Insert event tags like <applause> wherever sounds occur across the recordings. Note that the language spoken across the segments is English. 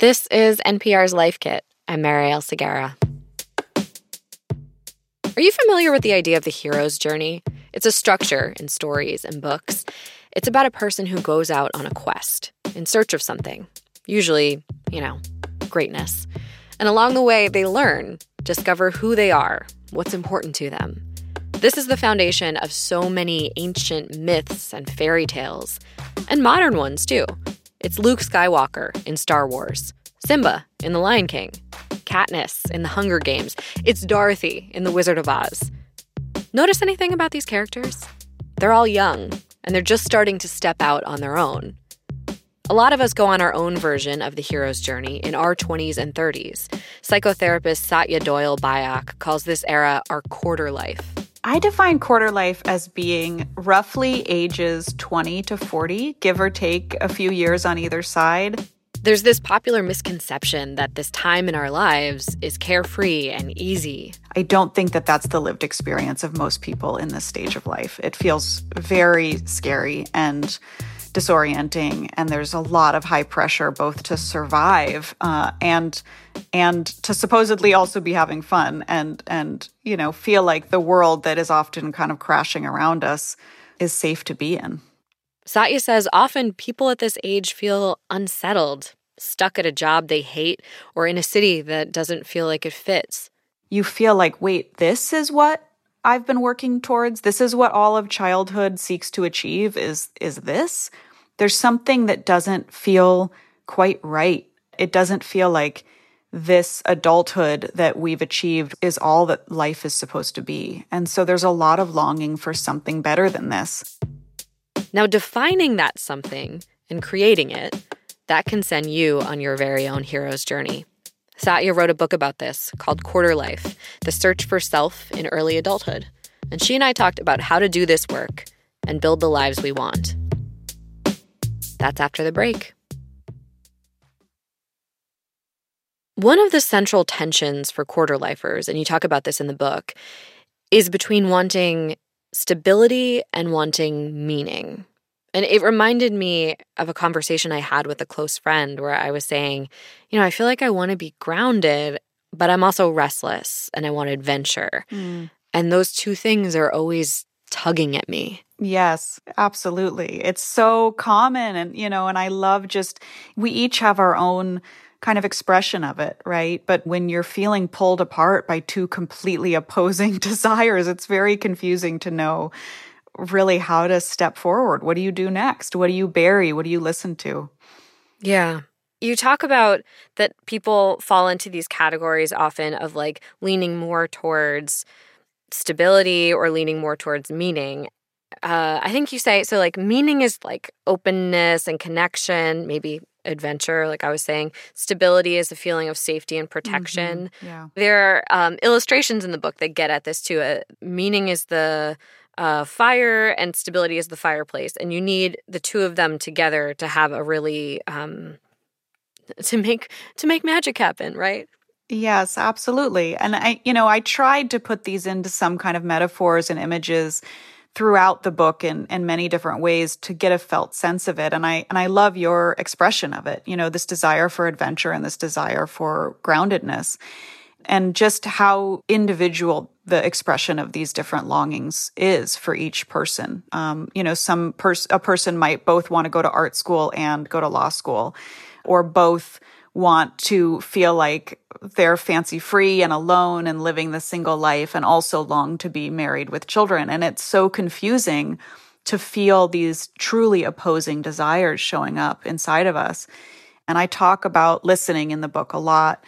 This is NPR's Life Kit. I'm Marielle Segarra. Are you familiar with the idea of the hero's journey? It's a structure in stories and books. It's about a person who goes out on a quest in search of something, usually, you know, greatness. And along the way, they learn, discover who they are, what's important to them. This is the foundation of so many ancient myths and fairy tales, and modern ones too. It's Luke Skywalker in Star Wars, Simba in The Lion King, Katniss in The Hunger Games, it's Dorothy in The Wizard of Oz. Notice anything about these characters? They're all young, and they're just starting to step out on their own. A lot of us go on our own version of the hero's journey in our 20s and 30s. Psychotherapist Satya Doyle Byock calls this era our quarter life. I define quarter life as being roughly ages 20 to 40, give or take a few years on either side. There's this popular misconception that this time in our lives is carefree and easy. I don't think that that's the lived experience of most people in this stage of life. It feels very scary and disorienting and there's a lot of high pressure both to survive uh, and and to supposedly also be having fun and and you know feel like the world that is often kind of crashing around us is safe to be in Satya says often people at this age feel unsettled, stuck at a job they hate, or in a city that doesn't feel like it fits. You feel like, wait, this is what I've been working towards. This is what all of childhood seeks to achieve is is this. There's something that doesn't feel quite right. It doesn't feel like this adulthood that we've achieved is all that life is supposed to be. And so there's a lot of longing for something better than this. Now, defining that something and creating it, that can send you on your very own hero's journey. Satya wrote a book about this called Quarter Life The Search for Self in Early Adulthood. And she and I talked about how to do this work and build the lives we want. That's after the break. One of the central tensions for quarter lifers, and you talk about this in the book, is between wanting stability and wanting meaning. And it reminded me of a conversation I had with a close friend where I was saying, you know, I feel like I want to be grounded, but I'm also restless and I want adventure. Mm. And those two things are always tugging at me. Yes, absolutely. It's so common. And, you know, and I love just, we each have our own kind of expression of it, right? But when you're feeling pulled apart by two completely opposing <laughs> desires, it's very confusing to know really how to step forward. What do you do next? What do you bury? What do you listen to? Yeah. You talk about that people fall into these categories often of like leaning more towards stability or leaning more towards meaning. Uh, I think you say so, like, meaning is like openness and connection, maybe adventure, like I was saying. Stability is a feeling of safety and protection. Mm-hmm. Yeah. There are um, illustrations in the book that get at this too. Uh, meaning is the uh, fire and stability is the fireplace, and you need the two of them together to have a really um, <laughs> to make to make magic happen, right? Yes, absolutely. And I, you know, I tried to put these into some kind of metaphors and images throughout the book in, in many different ways to get a felt sense of it. And I, and I love your expression of it, you know, this desire for adventure and this desire for groundedness and just how individual the expression of these different longings is for each person. Um, you know, some person, a person might both want to go to art school and go to law school or both want to feel like they're fancy free and alone and living the single life and also long to be married with children. And it's so confusing to feel these truly opposing desires showing up inside of us. And I talk about listening in the book a lot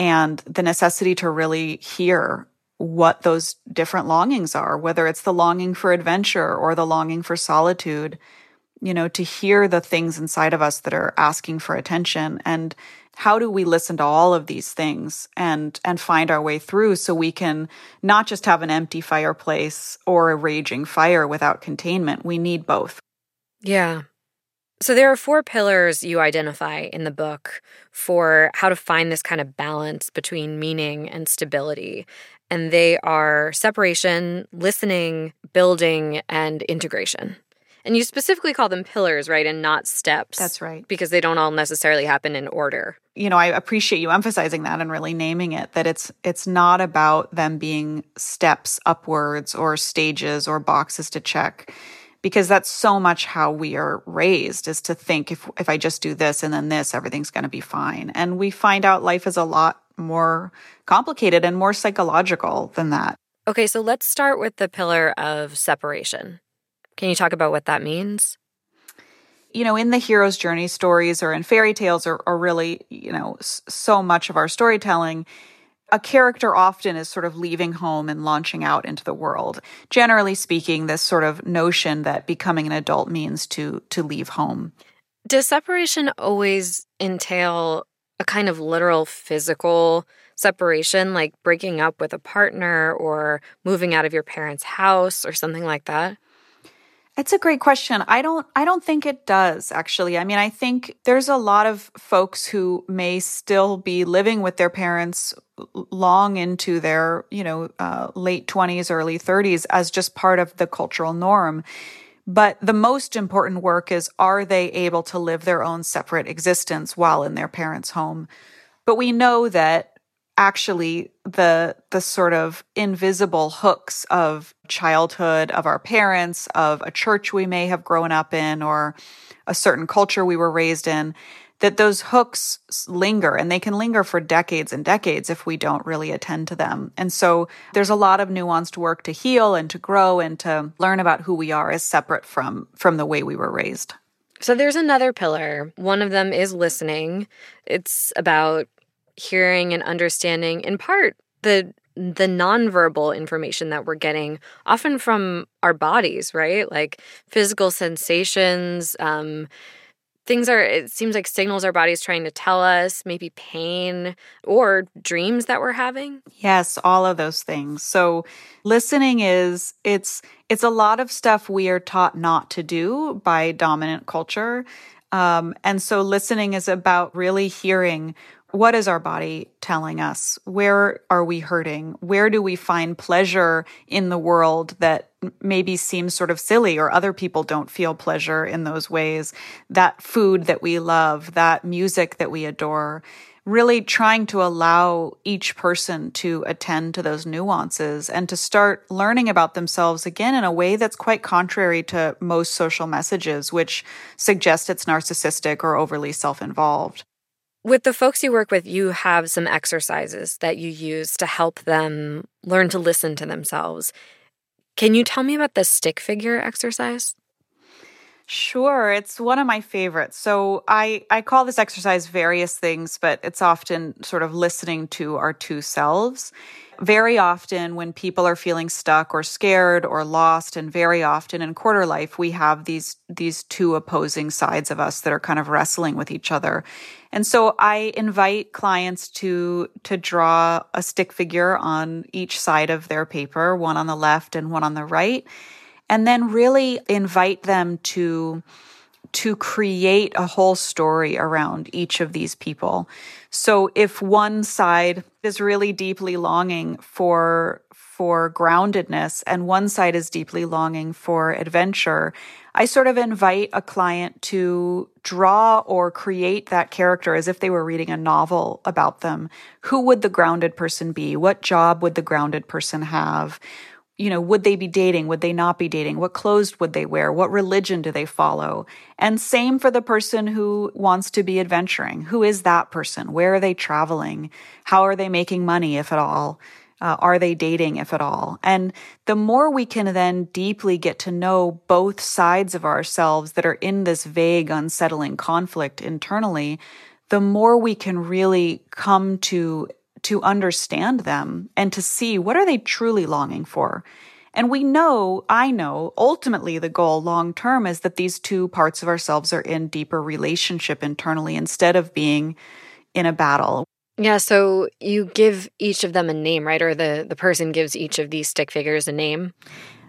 and the necessity to really hear what those different longings are, whether it's the longing for adventure or the longing for solitude, you know, to hear the things inside of us that are asking for attention. And how do we listen to all of these things and and find our way through so we can not just have an empty fireplace or a raging fire without containment? We need both. Yeah so there are four pillars you identify in the book for how to find this kind of balance between meaning and stability and they are separation listening building and integration And you specifically call them pillars, right? And not steps. That's right. Because they don't all necessarily happen in order. You know, I appreciate you emphasizing that and really naming it that it's it's not about them being steps upwards or stages or boxes to check because that's so much how we are raised is to think if if I just do this and then this everything's going to be fine. And we find out life is a lot more complicated and more psychological than that. Okay, so let's start with the pillar of separation. Can you talk about what that means? You know, in the hero's journey stories or in fairy tales or, or really, you know, so much of our storytelling, a character often is sort of leaving home and launching out into the world. Generally speaking, this sort of notion that becoming an adult means to to leave home. Does separation always entail a kind of literal physical separation like breaking up with a partner or moving out of your parents' house or something like that? It's a great question. I don't I don't think it does actually. I mean, I think there's a lot of folks who may still be living with their parents long into their, you know, uh, late 20s, early 30s as just part of the cultural norm. But the most important work is are they able to live their own separate existence while in their parents' home? But we know that actually the the sort of invisible hooks of childhood of our parents of a church we may have grown up in or a certain culture we were raised in that those hooks linger and they can linger for decades and decades if we don't really attend to them. And so there's a lot of nuanced work to heal and to grow and to learn about who we are as separate from from the way we were raised. So there's another pillar. One of them is listening. It's about hearing and understanding in part the the nonverbal information that we're getting often from our bodies right? Like physical sensations um, things are it seems like signals our body's trying to tell us maybe pain or dreams that we're having. Yes all of those things. So listening is it's it's a lot of stuff we are taught not to do by dominant culture. Um, and so listening is about really hearing what is our body telling us? Where are we hurting? Where do we find pleasure in the world that maybe seems sort of silly or other people don't feel pleasure in those ways? That food that we love, that music that we adore, really trying to allow each person to attend to those nuances and to start learning about themselves again in a way that's quite contrary to most social messages, which suggest it's narcissistic or overly self involved. With the folks you work with, you have some exercises that you use to help them learn to listen to themselves. Can you tell me about the stick figure exercise? Sure, it's one of my favorites. So I I call this exercise various things, but it's often sort of listening to our two selves. Very often when people are feeling stuck or scared or lost and very often in quarter life we have these these two opposing sides of us that are kind of wrestling with each other. And so i invite clients to to draw a stick figure on each side of their paper one on the left and one on the right and then really invite them to to create a whole story around each of these people. So if one side is really deeply longing for for groundedness and one side is deeply longing for adventure, I sort of invite a client to draw or create that character as if they were reading a novel about them. Who would the grounded person be? What job would the grounded person have? You know, would they be dating? Would they not be dating? What clothes would they wear? What religion do they follow? And same for the person who wants to be adventuring. Who is that person? Where are they traveling? How are they making money, if at all? Uh, are they dating, if at all? And the more we can then deeply get to know both sides of ourselves that are in this vague, unsettling conflict internally, the more we can really come to to understand them and to see what are they truly longing for. And we know, I know, ultimately the goal long term is that these two parts of ourselves are in deeper relationship internally instead of being in a battle. Yeah, so you give each of them a name, right? Or the, the person gives each of these stick figures a name?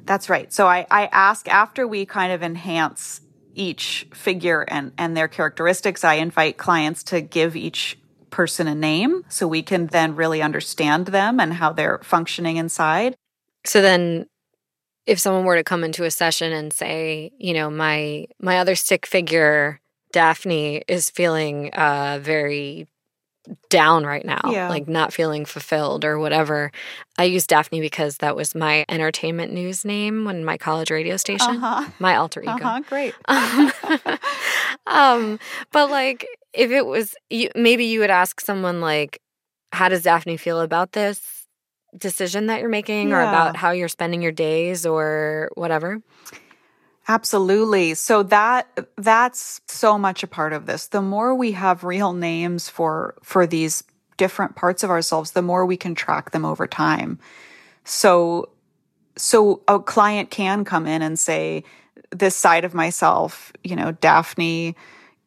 That's right. So I, I ask after we kind of enhance each figure and, and their characteristics, I invite clients to give each person a name so we can then really understand them and how they're functioning inside. So then if someone were to come into a session and say, you know, my my other stick figure Daphne is feeling uh very down right now, Yeah. like not feeling fulfilled or whatever. I use Daphne because that was my entertainment news name when my college radio station, Uh-huh. my alter ego. Uh-huh. Great. Um, <laughs> um, but like, if it was, you, maybe you would ask someone like, "How does Daphne feel about this decision that you're making, or about how you're spending your days, or whatever?" Absolutely. So that that's so much a part of this. The more we have real names for for these different parts of ourselves, the more we can track them over time. So so a client can come in and say this side of myself, you know, Daphne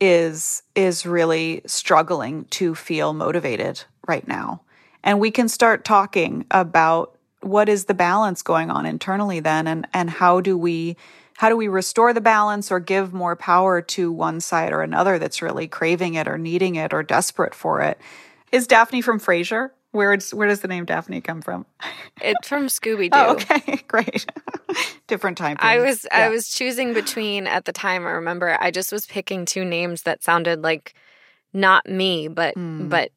is is really struggling to feel motivated right now. And we can start talking about what is the balance going on internally then and and how do we how do we restore the balance or give more power to one side or another that's really craving it or needing it or desperate for it? Is Daphne from Frasier? Where it's, where does the name Daphne come from? It's from Scooby Doo. <laughs> Oh, okay, <laughs> great. Different time. I period. was I was choosing between at the time. I remember I just was picking two names that sounded like not me, but Mm. but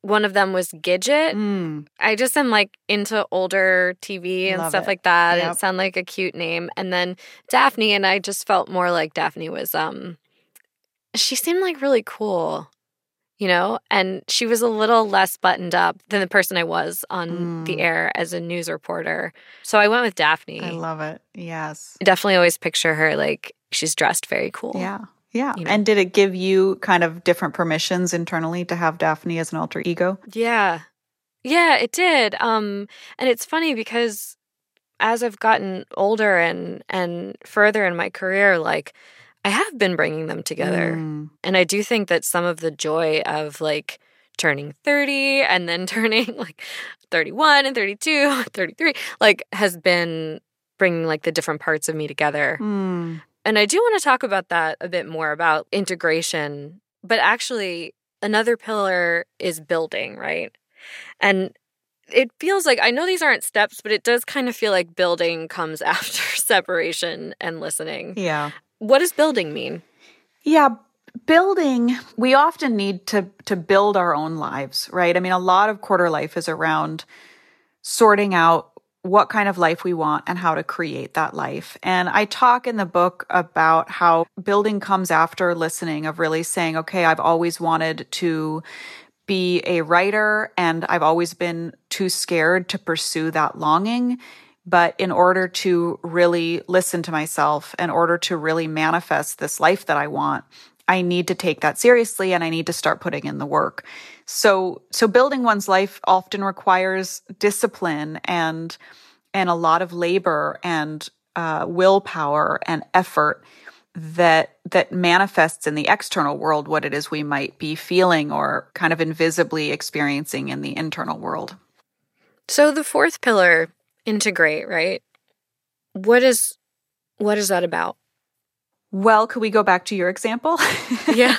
one of them was Gidget. Mm, I just am like into older TV and Love stuff it. like that. and Yep. It sounded like a cute name. And then Daphne and I just felt more like Daphne was um she seemed like really cool, you know, and she was a little less buttoned up than the person I was on the Mm. air as a news reporter. So I went with Daphne. I love it. Yes. I definitely always picture her like she's dressed very cool. Yeah. Yeah. You know. And did it give you kind of different permissions internally to have Daphne as an alter ego? Yeah. Yeah, it did. Um and it's funny because as I've gotten older and and further in my career like I have been bringing them together. Mm, And I do think that some of the joy of like turning 30 and then <laughs> turning like 31 and 32, <laughs> 33 like has been bringing like the different parts of me together. mm, And I do want to talk about that a bit more about integration. But actually, another pillar is building, right? And it feels like I know these aren't steps, but it does kind of feel like building comes <laughs> after separation and listening. yeah. What does building mean? Yeah, building, we often need to to build our own lives, right? I mean, a lot of quarter life is around sorting out what kind of life we want and how to create that life. And I talk in the book about how building comes after listening of really saying, okay, I've always wanted to be a writer and I've always been too scared to pursue that longing. But in order to really listen to myself, in order to really manifest this life that I want, I need to take that seriously and I need to start putting in the work. So, so building one's life often requires discipline and, and a lot of labor and, uh, willpower and effort that, that manifests in the external world what it is we might be feeling or kind of invisibly experiencing in the internal world. So the fourth pillar, integrate, right? What is what is that about? Well, could we go back to your example? <laughs> Yeah.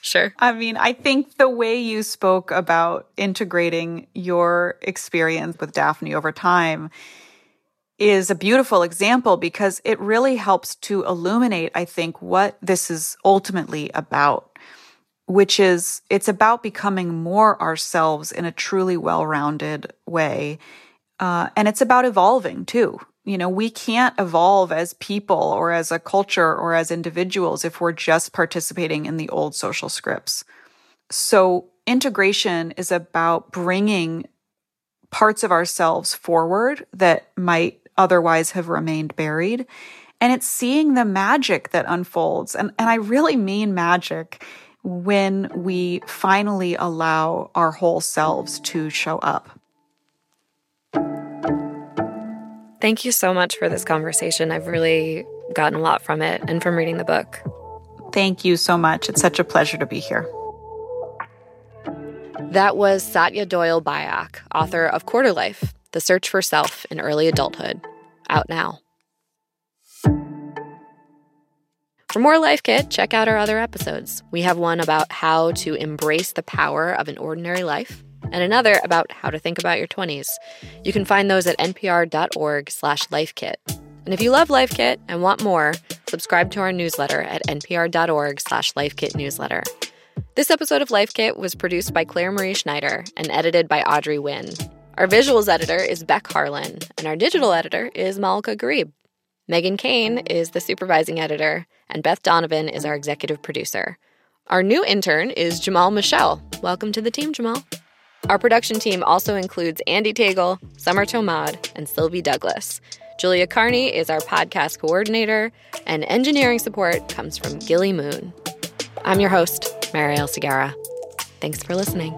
sure. I mean, I think the way you spoke about integrating your experience with Daphne over time is a beautiful example because it really helps to illuminate, I think, what this is ultimately about, which is it's about becoming more ourselves in a truly well rounded way. Uh, and it's about evolving too. You know, we can't evolve as people or as a culture or as individuals if we're just participating in the old social scripts. So, integration is about bringing parts of ourselves forward that might otherwise have remained buried. And it's seeing the magic that unfolds. And, and I really mean magic when we finally allow our whole selves to show up. Thank you so much for this conversation. I've really gotten a lot from it and from reading the book. Thank you so much. It's such a pleasure to be here. That was Satya Doyle Byock, author of Quarter Life The Search for Self in Early Adulthood, out now. For more Life Kit, check out our other episodes. We have one about how to embrace the power of an ordinary life, and another about how to think about your 20s. You can find those at npr.org slash lifekit. And if you love Life Kit and want more, subscribe to our newsletter at npr.org slash lifekitnewsletter. This episode of Life Kit was produced by Clare Marie Schneider and edited by Audrey Nguyen. Our visuals editor is Beck Harlan, and our digital editor is Malaka Gharib. Meghan Keane is the supervising editor, and Beth Donovan is our executive producer. Our new intern is Jamal Michel. Welcome to the team, Jamal. Our production team also includes Andee Tagle, Summer Thomad, and Sylvie Douglis. Julia Carney is our podcast coordinator, and engineering support comes from Gilly Moon. I'm your host, Marielle Segarra. Thanks for listening.